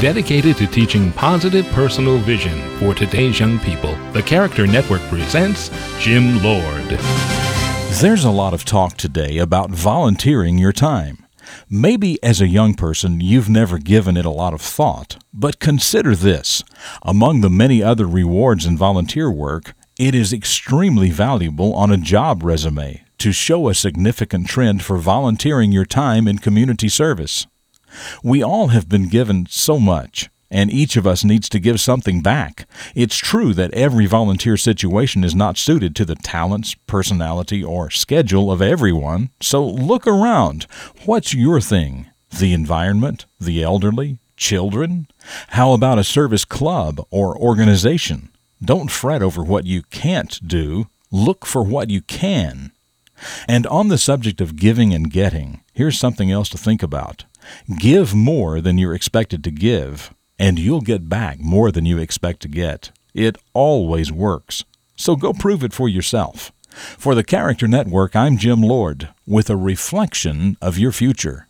Dedicated to teaching positive personal vision for today's young people, the Character Network presents Jim Lord. There's a lot of talk today about volunteering your time. Maybe as a young person you've never given it a lot of thought, but consider this. Among the many other rewards in volunteer work, it is extremely valuable on a job resume to show a significant trend for volunteering your time in community service. We all have been given so much, and each of us needs to give something back. It's true that every volunteer situation is not suited to the talents, personality, or schedule of everyone, so look around. What's your thing? The environment? The elderly? Children? How about a service club or organization? Don't fret over what you can't do. Look for what you can. And on the subject of giving and getting, here's something else to think about. Give more than you're expected to give, and you'll get back more than you expect to get. It always works. So go prove it for yourself. For the Character Network, I'm Jim Lord with a reflection of your future.